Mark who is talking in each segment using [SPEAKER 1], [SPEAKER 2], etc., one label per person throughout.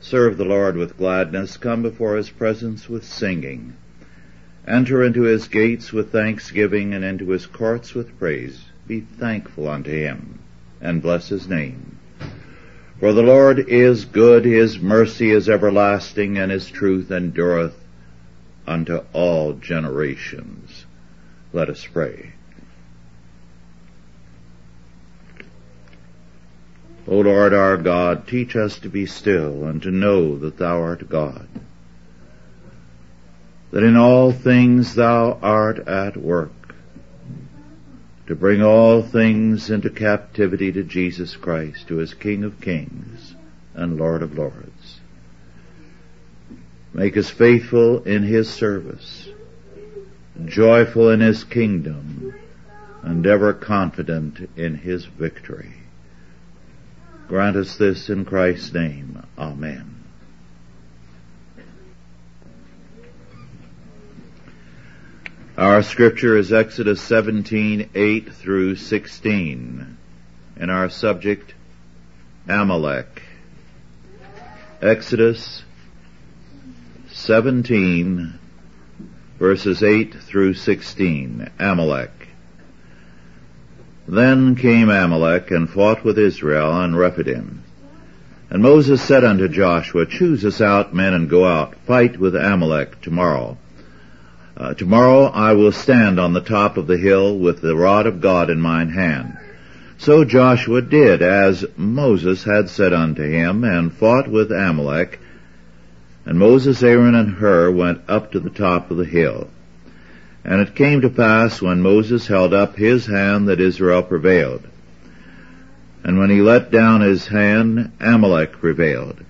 [SPEAKER 1] Serve the Lord with gladness. Come before his presence with singing. Enter into his gates with thanksgiving and into his courts with praise. Be thankful unto him and bless his name. For the Lord is good, his mercy is everlasting, and his truth endureth unto all generations. Let us pray. O Lord our God, teach us to be still and to know that thou art God. That in all things thou art at work to bring all things into captivity to Jesus Christ, who is King of kings and Lord of lords. Make us faithful in his service, joyful in his kingdom, and ever confident in his victory. Grant us this in Christ's name. Amen. Our scripture is Exodus 17, 8 through 16, and our subject, Amalek. Exodus 17, verses 8 through 16, Amalek. Then came Amalek and fought with Israel on Rephidim. And Moses said unto Joshua, Choose us out men and go out, fight with Amalek tomorrow. Uh, tomorrow I will stand on the top of the hill with the rod of God in mine hand. So Joshua did as Moses had said unto him, and fought with Amalek. And Moses, Aaron, and Hur went up to the top of the hill. And it came to pass when Moses held up his hand that Israel prevailed. And when he let down his hand, Amalek prevailed.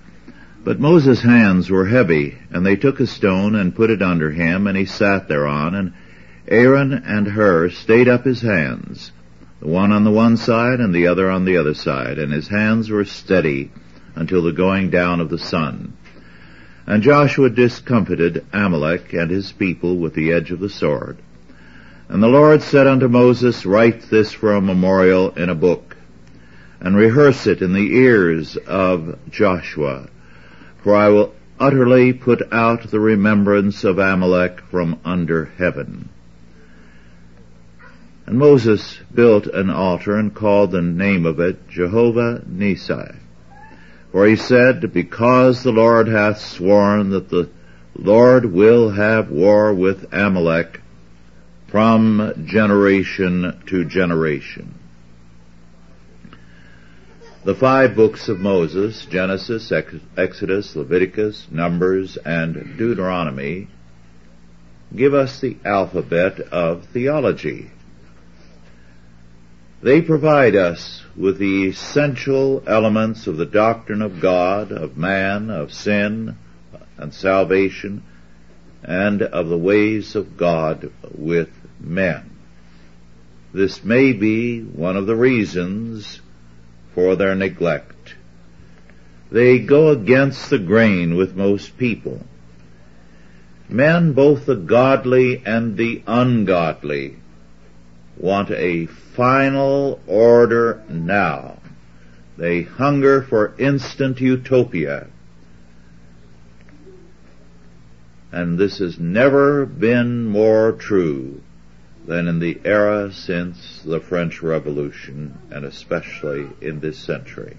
[SPEAKER 1] But Moses' hands were heavy, and they took a stone and put it under him, and he sat thereon, and Aaron and Hur stayed up his hands, the one on the one side and the other on the other side, and his hands were steady until the going down of the sun. And Joshua discomfited Amalek and his people with the edge of the sword. And the Lord said unto Moses, Write this for a memorial in a book, and rehearse it in the ears of Joshua, for I will utterly put out the remembrance of Amalek from under heaven. And Moses built an altar and called the name of it Jehovah Nissi. For he said, Because the Lord hath sworn that the Lord will have war with Amalek from generation to generation. The five books of Moses, Genesis, Exodus, Leviticus, Numbers, and Deuteronomy, give us the alphabet of theology. They provide us with the essential elements of the doctrine of God, of man, of sin, and salvation, and of the ways of God with men. This may be one of the reasons for their neglect. They go against the grain with most people. Men, both the godly and the ungodly, want a final order now. They hunger for instant utopia. And this has never been more true than in the era since the French Revolution, and especially in this century.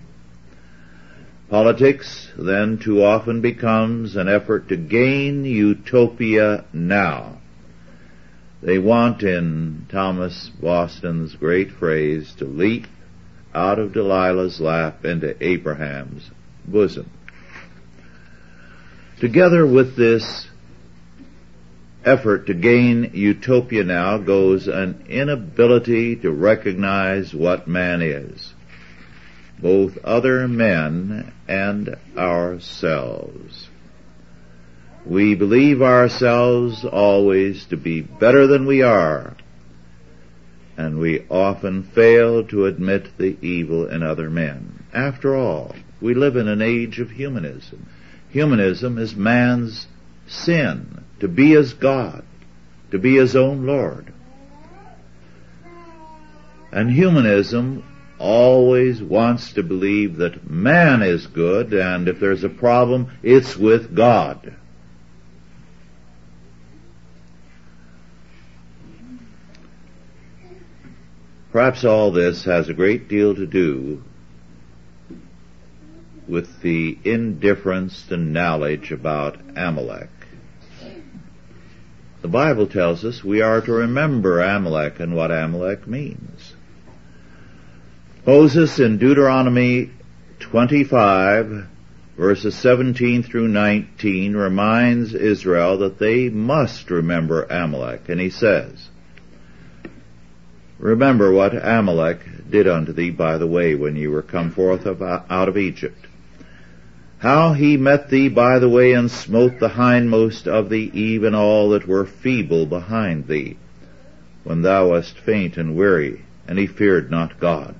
[SPEAKER 1] Politics then too often becomes an effort to gain utopia now. They want, in Thomas Boston's great phrase, to leap out of Delilah's lap into Abraham's bosom. Together with this effort to gain utopia now goes an inability to recognize what man is, both other men and ourselves. We believe ourselves always to be better than we are, and we often fail to admit the evil in other men. After all, we live in an age of humanism. Humanism is man's sin to be as God, to be his own Lord. And humanism always wants to believe that man is good and if there's a problem, it's with God. Perhaps all this has a great deal to do with the indifference to knowledge about Amalek. The Bible tells us we are to remember Amalek and what Amalek means. Moses in Deuteronomy 25 verses 17 through 19 reminds Israel that they must remember Amalek and he says, Remember what Amalek did unto thee by the way when ye were come forth out of Egypt. How he met thee by the way and smote the hindmost of thee, even all that were feeble behind thee, when thou wast faint and weary, and he feared not God.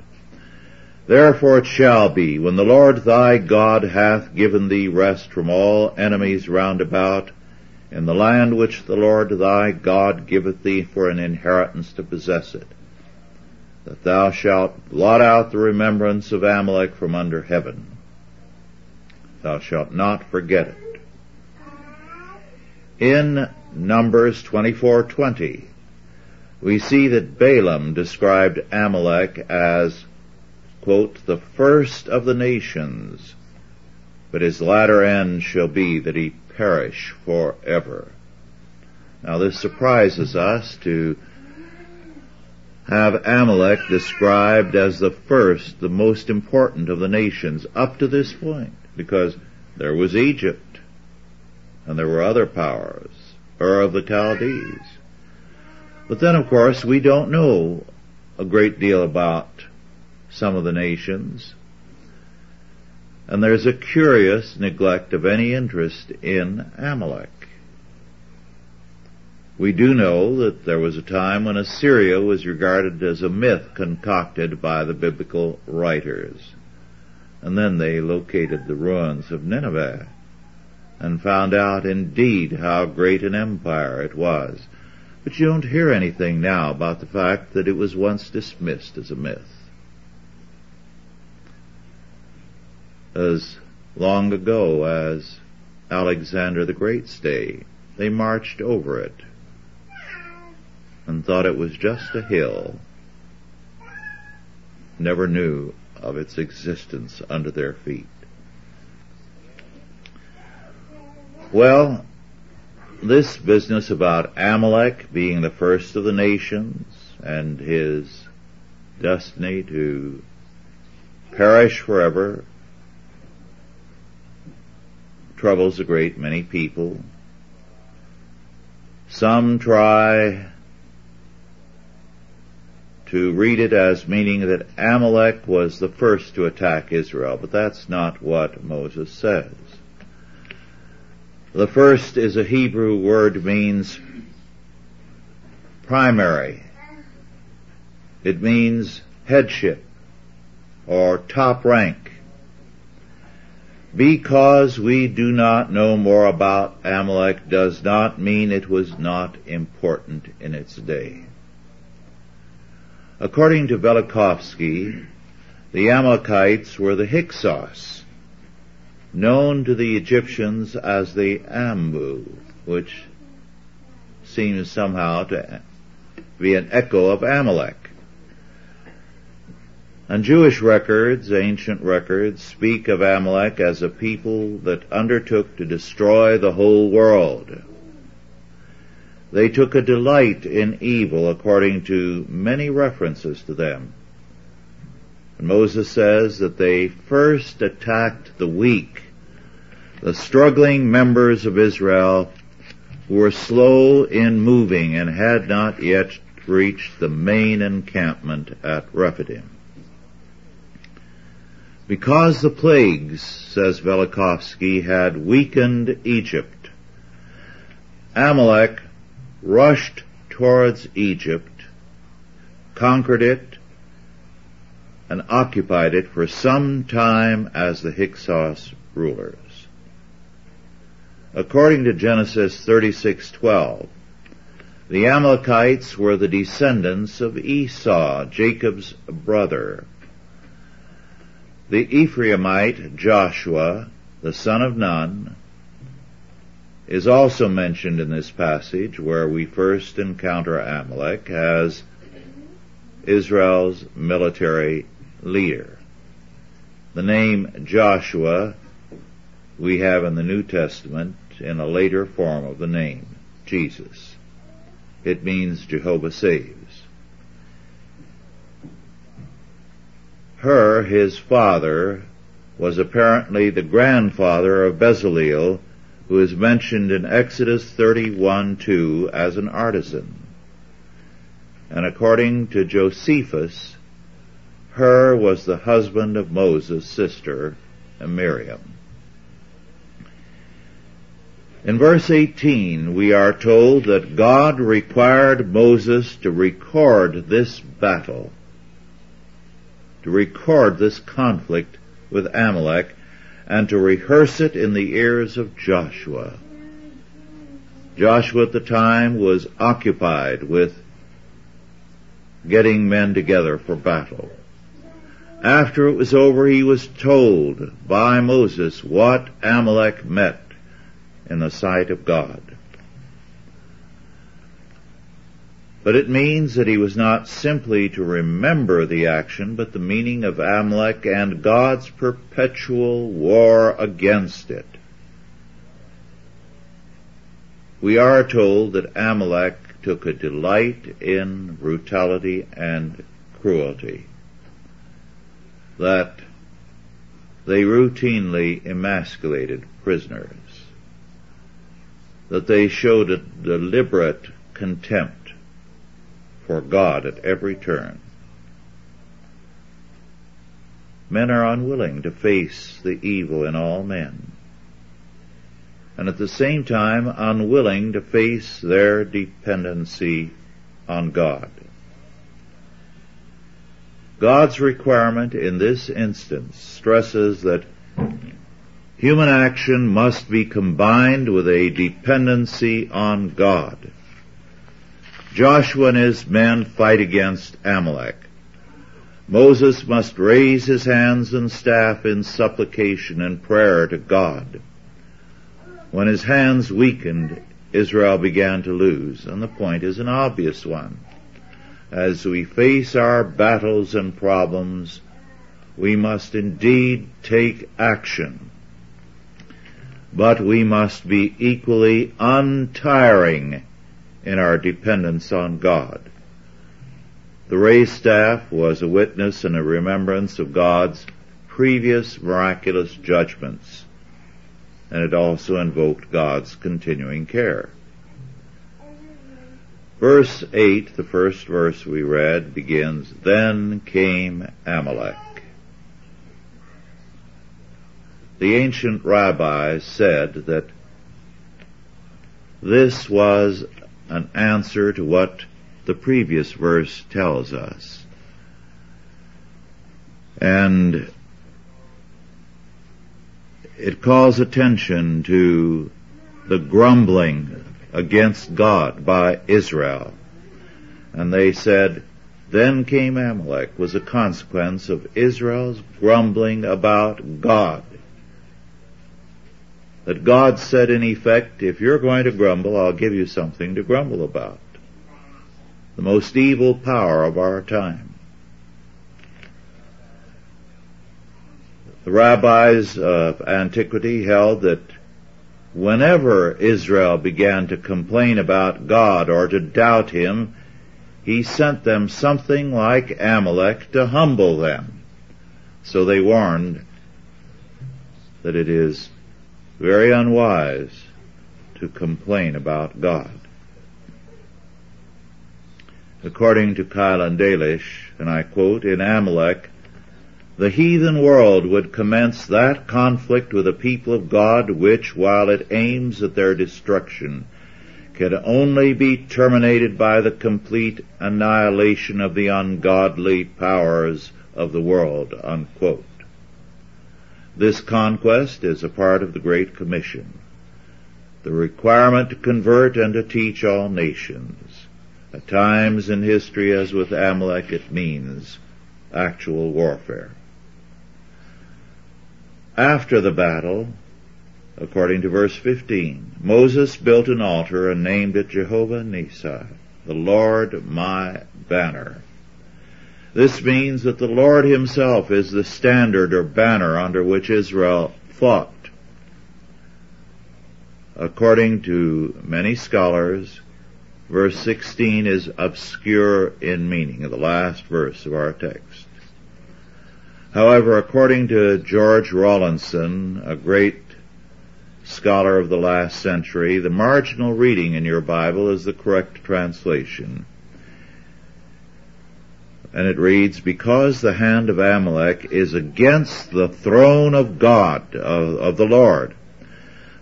[SPEAKER 1] Therefore it shall be, when the Lord thy God hath given thee rest from all enemies round about, in the land which the Lord thy God giveth thee for an inheritance to possess it, that thou shalt blot out the remembrance of Amalek from under heaven. Thou shalt not forget it. In Numbers 24:20, we see that Balaam described Amalek as, quote, the first of the nations, but his latter end shall be that he perish forever. Now this surprises us to have Amalek described as the first, the most important of the nations up to this point, because there was Egypt, and there were other powers, or of the Chaldees. But then of course we don't know a great deal about some of the nations, and there's a curious neglect of any interest in Amalek. We do know that there was a time when Assyria was regarded as a myth concocted by the biblical writers. And then they located the ruins of Nineveh and found out indeed how great an empire it was. But you don't hear anything now about the fact that it was once dismissed as a myth. As long ago as Alexander the Great's day, they marched over it and thought it was just a hill, never knew of its existence under their feet. Well, this business about Amalek being the first of the nations and his destiny to perish forever troubles a great many people. Some try to read it as meaning that Amalek was the first to attack Israel, but that's not what Moses says. The first is a Hebrew word means primary. It means headship or top rank. Because we do not know more about Amalek does not mean it was not important in its day. According to Velikovsky, the Amalekites were the Hyksos, known to the Egyptians as the Ambu, which seems somehow to be an echo of Amalek. And Jewish records, ancient records, speak of Amalek as a people that undertook to destroy the whole world. They took a delight in evil according to many references to them. And Moses says that they first attacked the weak, the struggling members of Israel who were slow in moving and had not yet reached the main encampment at Rephidim. Because the plagues, says Velikovsky, had weakened Egypt, Amalek rushed towards Egypt, conquered it, and occupied it for some time as the Hyksos rulers. According to Genesis 36:12, the Amalekites were the descendants of Esau, Jacob's brother, The Ephraimite Joshua, the son of Nun, is also mentioned in this passage where we first encounter Amalek as Israel's military leader. The name Joshua we have in the New Testament in a later form of the name, Jesus. It means Jehovah saves. Hur, his father, was apparently the grandfather of Bezaleel, who is mentioned in Exodus 31:2 as an artisan. And according to Josephus, Hur was the husband of Moses' sister, Miriam. In verse 18, we are told that God required Moses to record this battle, to record this conflict with Amalek, and to rehearse it in the ears of Joshua. Joshua at the time was occupied with getting men together for battle. After it was over, he was told by Moses what Amalek met in the sight of God. But it means that he was not simply to remember the action, but the meaning of Amalek and God's perpetual war against it. We are told that Amalek took a delight in brutality and cruelty. That they routinely emasculated prisoners that they showed a deliberate contempt for God at every turn. Men are unwilling to face the evil in all men, and at the same time unwilling to face their dependency on God. God's requirement in this instance stresses that Human action must be combined with a dependency on God. Joshua and his men fight against Amalek. Moses must raise his hands and staff in supplication and prayer to God. When his hands weakened, Israel began to lose, and the point is an obvious one. As we face our battles and problems, we must indeed take action but we must be equally untiring in our dependence on God. The raised staff was a witness and a remembrance of God's previous miraculous judgments, and it also invoked God's continuing care. Verse 8, the first verse we read, begins, Then came Amalek. the ancient rabbis said that this was an answer to what the previous verse tells us. And it calls attention to the grumbling against God by Israel. And they said, then came Amalek was a consequence of Israel's grumbling about God that God said in effect, if you're going to grumble, I'll give you something to grumble about. The most evil power of our time. The rabbis of antiquity held that whenever Israel began to complain about God or to doubt Him, He sent them something like Amalek to humble them. So they warned that it is very unwise to complain about God. According to Keil and Delitzsch, and I quote, in Amalek, the heathen world would commence that conflict with the people of God which, while it aims at their destruction, can only be terminated by the complete annihilation of the ungodly powers of the world. Unquote. This conquest is a part of the Great Commission. The requirement to convert and to teach all nations. At times in history, as with Amalek, it means actual warfare. After the battle, according to verse 15, Moses built an altar and named it Jehovah Nissi, the Lord my banner. This means that the Lord himself is the standard or banner under which Israel fought. According to many scholars, verse 16 is obscure in meaning, the last verse of our text. However, according to George Rawlinson, a great scholar of the last century, the marginal reading in your Bible is the correct translation. And it reads, because the hand of Amalek is against the throne of God, of, of the Lord.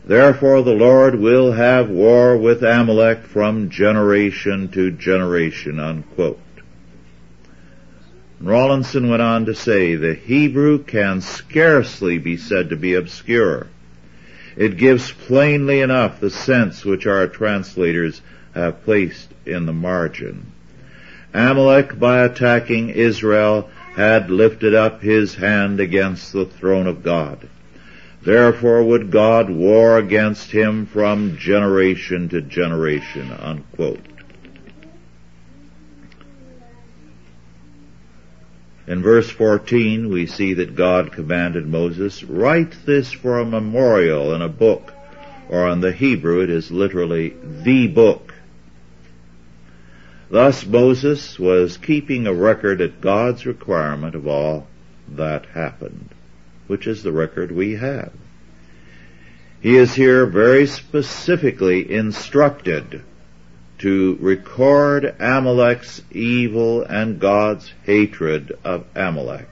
[SPEAKER 1] Therefore the Lord will have war with Amalek from generation to generation, unquote. Rawlinson went on to say, the Hebrew can scarcely be said to be obscure. It gives plainly enough the sense which our translators have placed in the margin. Amalek, by attacking Israel, had lifted up his hand against the throne of God. Therefore would God war against him from generation to generation, unquote. In verse 14, we see that God commanded Moses, write this for a memorial in a book, or in the Hebrew it is literally the book. Thus Moses was keeping a record at God's requirement of all that happened, which is the record we have. He is here very specifically instructed to record Amalek's evil and God's hatred of Amalek.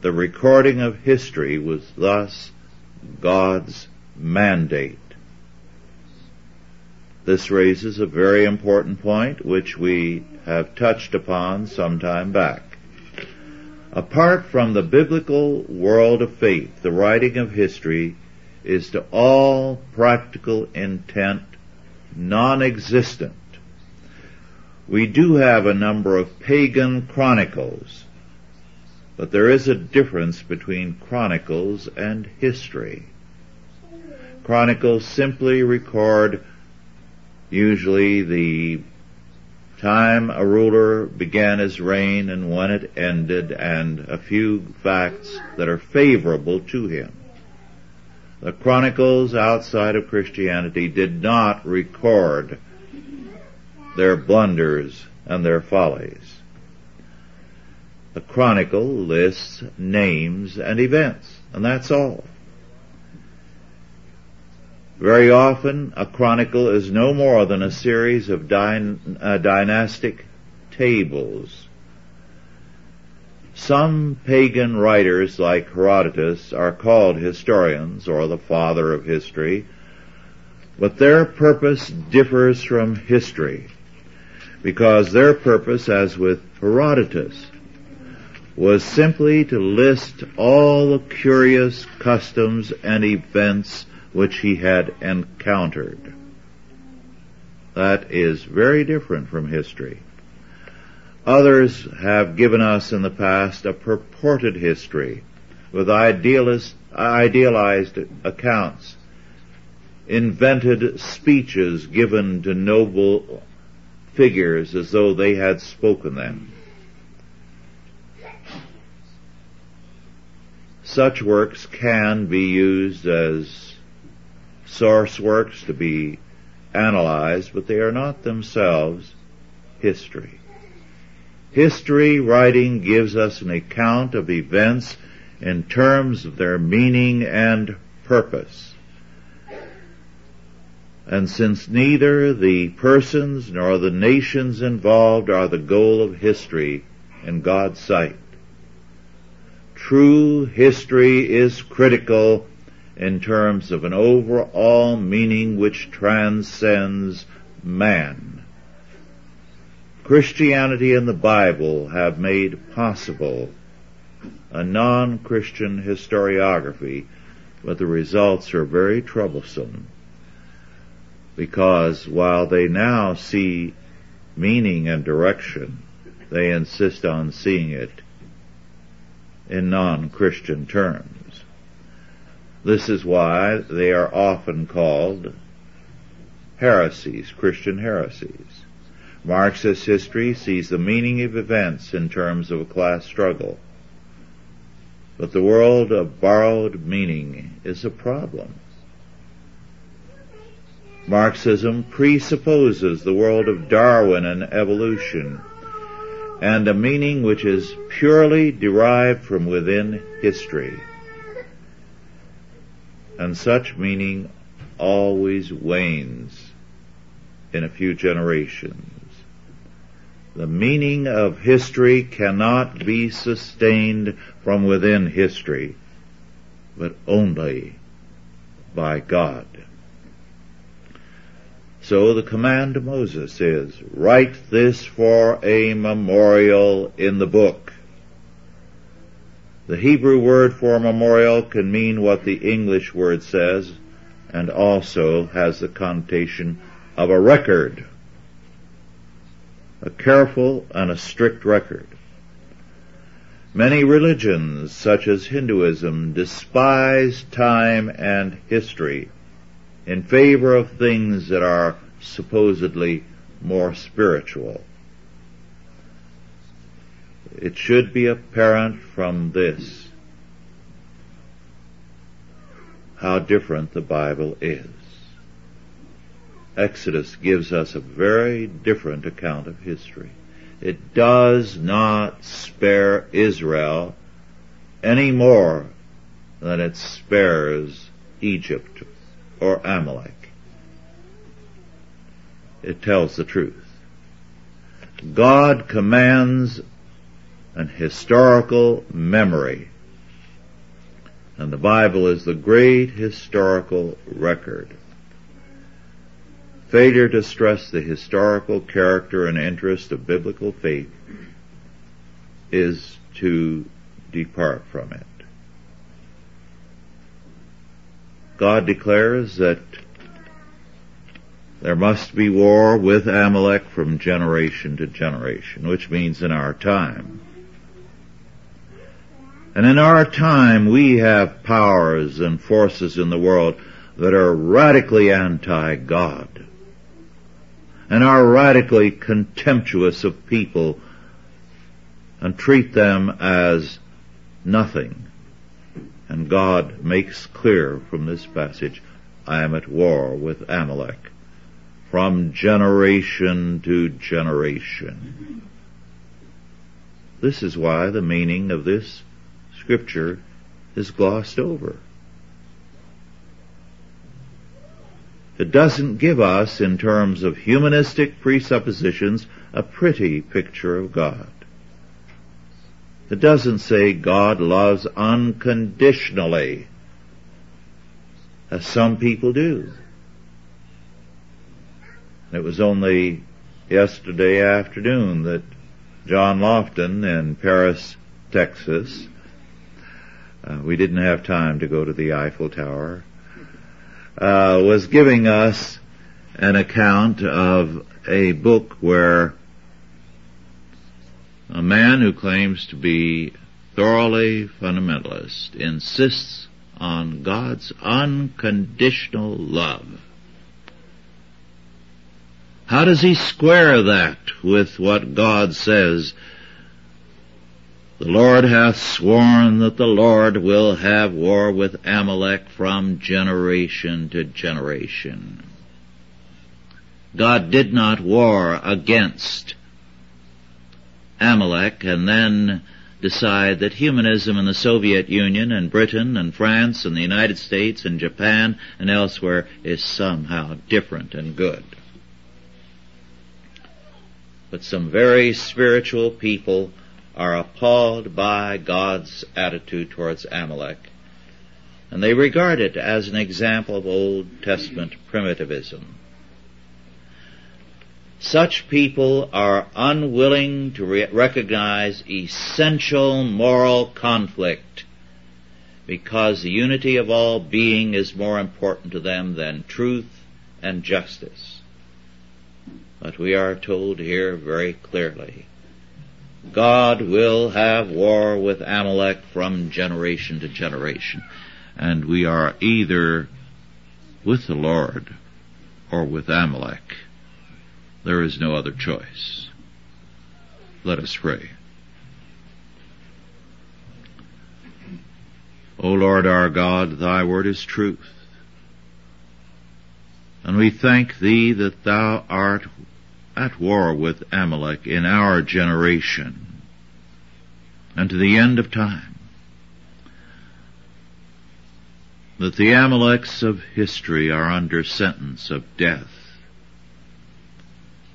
[SPEAKER 1] The recording of history was thus God's mandate. This raises a very important point which we have touched upon some time back. Apart from the biblical world of faith, the writing of history is to all practical intent non-existent. We do have a number of pagan chronicles, but there is a difference between chronicles and history. Chronicles simply record usually the time a ruler began his reign and when it ended and a few facts that are favorable to him. The chronicles outside of Christianity did not record their blunders and their follies. The chronicle lists names and events, and that's all. Very often, a chronicle is no more than a series of dyn- uh, dynastic tables. Some pagan writers like Herodotus are called historians or the father of history, but their purpose differs from history because their purpose, as with Herodotus, was simply to list all the curious customs and events which he had encountered. That is very different from history. Others have given us in the past a purported history with idealist, idealized accounts, invented speeches given to noble figures as though they had spoken them. Such works can be used as source works to be analyzed, but they are not themselves history. History writing gives us an account of events in terms of their meaning and purpose. And since neither the persons nor the nations involved are the goal of history in God's sight, true history is critical in terms of an overall meaning which transcends man. Christianity and the Bible have made possible a non-Christian historiography, but the results are very troublesome because while they now see meaning and direction, they insist on seeing it in non-Christian terms. This is why they are often called heresies, Christian heresies. Marxist history sees the meaning of events in terms of a class struggle. But the world of borrowed meaning is a problem. Marxism presupposes the world of Darwin and evolution and a meaning which is purely derived from within history. And such meaning always wanes in a few generations. The meaning of history cannot be sustained from within history, but only by God. So the command to Moses is, write this for a memorial in the book. The Hebrew word for memorial can mean what the English word says, and also has the connotation of a record a careful and a strict record. Many religions, such as Hinduism, despise time and history in favor of things that are supposedly more spiritual. It should be apparent from this how different the Bible is. Exodus gives us a very different account of history. It does not spare Israel any more than it spares Egypt or Amalek. It tells the truth. God commands an historical memory. And the Bible is the great historical record failure to stress the historical character and interest of biblical faith is to depart from it. God declares that there must be war with Amalek from generation to generation, which means in our time. And in our time, we have powers and forces in the world that are radically anti-God and are radically contemptuous of people and treat them as nothing. And God makes clear from this passage, I am at war with Amalek from generation to generation. This is why the meaning of this scripture is glossed over. It doesn't give us, in terms of humanistic presuppositions, a pretty picture of God. It doesn't say God loves unconditionally, as some people do. It was only yesterday afternoon that John Lofton in Paris, Texas, uh, we didn't have time to go to the Eiffel Tower, uh, was giving us an account of a book where a man who claims to be thoroughly fundamentalist insists on God's unconditional love. How does he square that with what God says the Lord hath sworn that the Lord will have war with Amalek from generation to generation. God did not war against Amalek and then decide that humanism in the Soviet Union and Britain and France and the United States and Japan and elsewhere is somehow different and good. But some very spiritual people are appalled by God's attitude towards Amalek. And they regard it as an example of Old Testament primitivism. Such people are unwilling to re- recognize essential moral conflict because the unity of all being is more important to them than truth and justice. But we are told here very clearly God will have war with Amalek from generation to generation. and we are either with the Lord or with Amalek. There is no other choice. Let us pray. O Lord our God, thy word is truth. And we thank thee that thou art at war with Amalek in our generation and to the end of time. That the Amaleks of history are under sentence of death.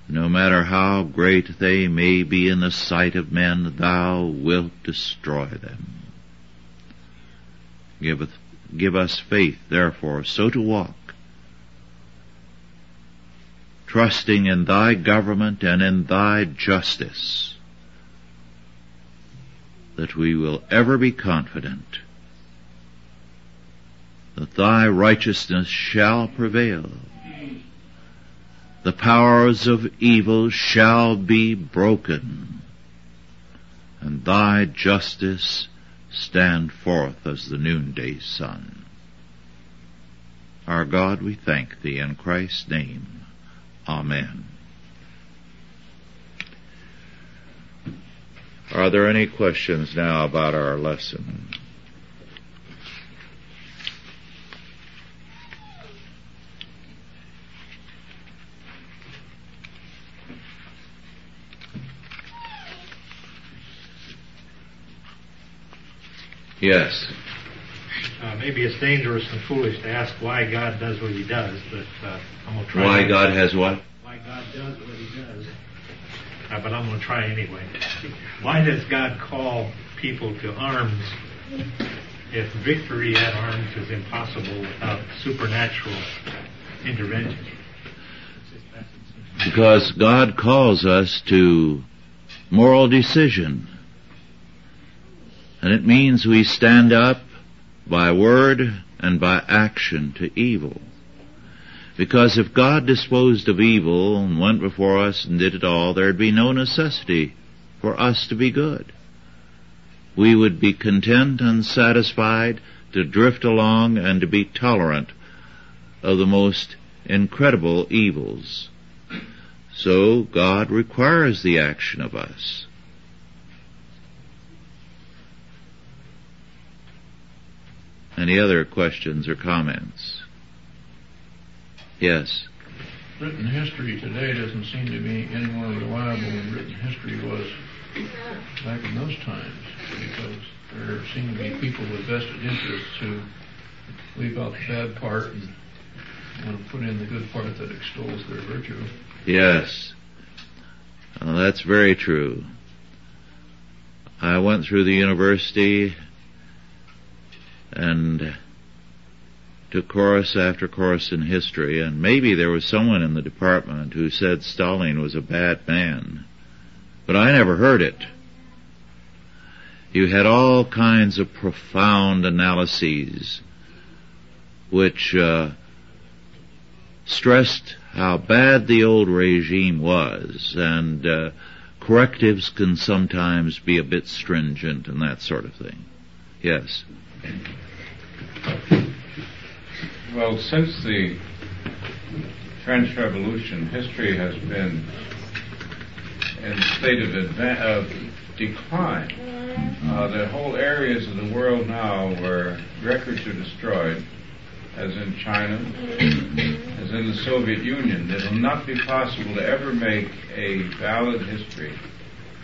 [SPEAKER 1] No matter how great they may be in the sight of men, thou wilt destroy them. Give, give us faith, therefore, so to walk trusting in thy government and in thy justice, that we will ever be confident that thy righteousness shall prevail. The powers of evil shall be broken, and thy justice stand forth as the noonday sun. Our God, we thank thee in Christ's name. Amen. Are there any questions now about our lesson? Yes.
[SPEAKER 2] Uh, maybe it's dangerous and foolish to ask why God does what He does, but uh, I'm going to try.
[SPEAKER 1] Why God has what?
[SPEAKER 2] Why God does what He does. Uh, but I'm going to try anyway. Why does God call people to arms if victory at arms is impossible without supernatural intervention?
[SPEAKER 1] Because God calls us to moral decision. And it means we stand up by word and by action to evil. Because if God disposed of evil and went before us and did it all, there'd be no necessity for us to be good. We would be content and satisfied to drift along and to be tolerant of the most incredible evils. So God requires the action of us. Any other questions or comments? Yes.
[SPEAKER 3] Written history today doesn't seem to be any more reliable than written history was back in those times because there seem to be people with vested interests who leave out the bad part and want to put in the good part that extols their virtue.
[SPEAKER 1] Yes. Well, that's very true. I went through the university and took course after course in history, and maybe there was someone in the department who said Stalin was a bad man, but I never heard it. You had all kinds of profound analyses which uh, stressed how bad the old regime was, and uh, correctives can sometimes be a bit stringent and that sort of thing. Yes.
[SPEAKER 4] Well, since the French Revolution, history has been in a state of, adva- of decline. Uh, there are whole areas of the world now where records are destroyed, as in China, as in the Soviet Union. It will not be possible to ever make a valid history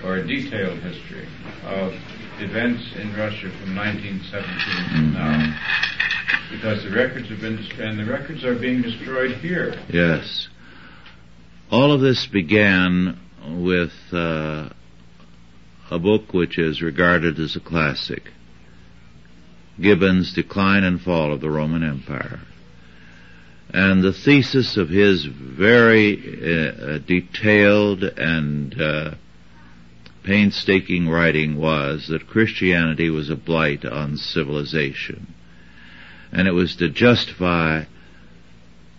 [SPEAKER 4] or a detailed history of events in Russia from 1917 to now. Because the records have been, and the records are being destroyed here.
[SPEAKER 1] Yes. All of this began with uh, a book which is regarded as a classic. Gibbon's Decline and Fall of the Roman Empire. And the thesis of his very uh, detailed and uh, painstaking writing was that Christianity was a blight on civilization. And it was to justify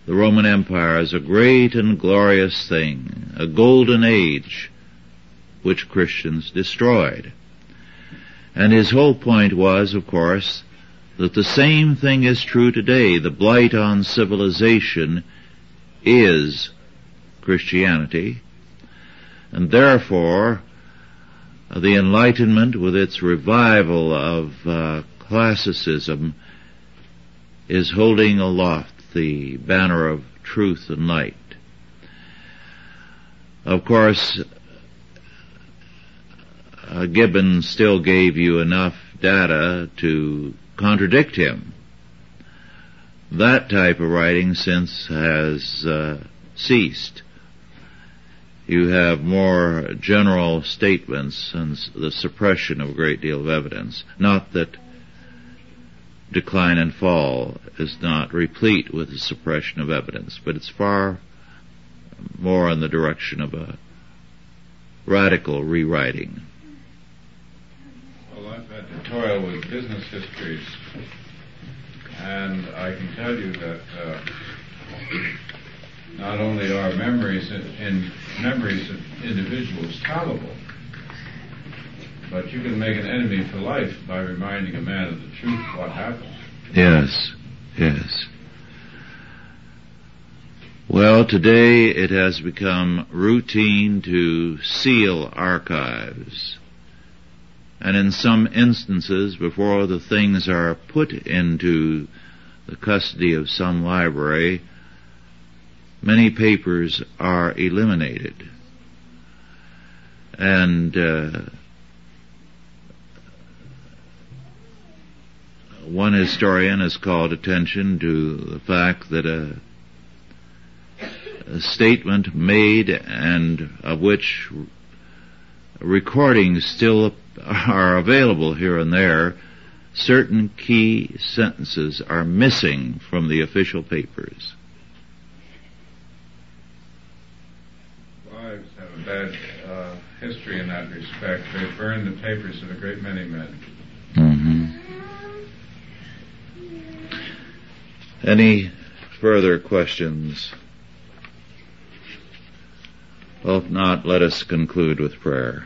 [SPEAKER 1] the Roman Empire as a great and glorious thing, a golden age, which Christians destroyed. And his whole point was, of course, that the same thing is true today. The blight on civilization is Christianity, and therefore the Enlightenment with its revival of uh, classicism is holding aloft the banner of truth and light. Of course, uh, Gibbon still gave you enough data to contradict him. That type of writing since has uh, ceased. You have more general statements and the suppression of a great deal of evidence. Not that decline and fall is not replete with the suppression of evidence, but it's far more in the direction of a radical rewriting.
[SPEAKER 4] Well, I've had to toil with business histories, and I can tell you that uh, not only are memories in memories of individuals fallible, but you can make an enemy for life by reminding a man of the truth of what happened.
[SPEAKER 1] Yes, yes. Well, today it has become routine to seal archives. And in some instances, before the things are put into the custody of some library, many papers are eliminated. And uh, one historian has called attention to the fact that a, a statement made and of which recordings still are available here and there, certain key sentences are missing from the official papers.
[SPEAKER 4] Wives have a bad uh, history in that respect. They burned the papers of a great many men.
[SPEAKER 1] Mm-hmm. Any further questions? Well, if not, let us conclude with prayer.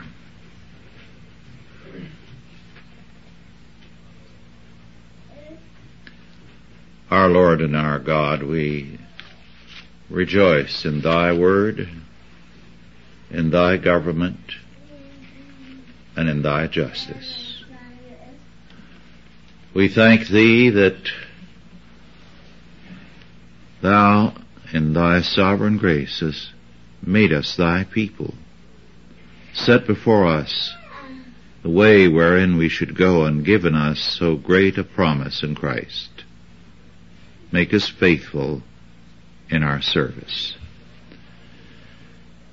[SPEAKER 1] Our Lord and our God, we rejoice in Thy word, in Thy government, and in Thy justice. We thank Thee that Thou, in Thy sovereign grace, hast made us Thy people, set before us the way wherein we should go and given us so great a promise in Christ. Make us faithful in our service.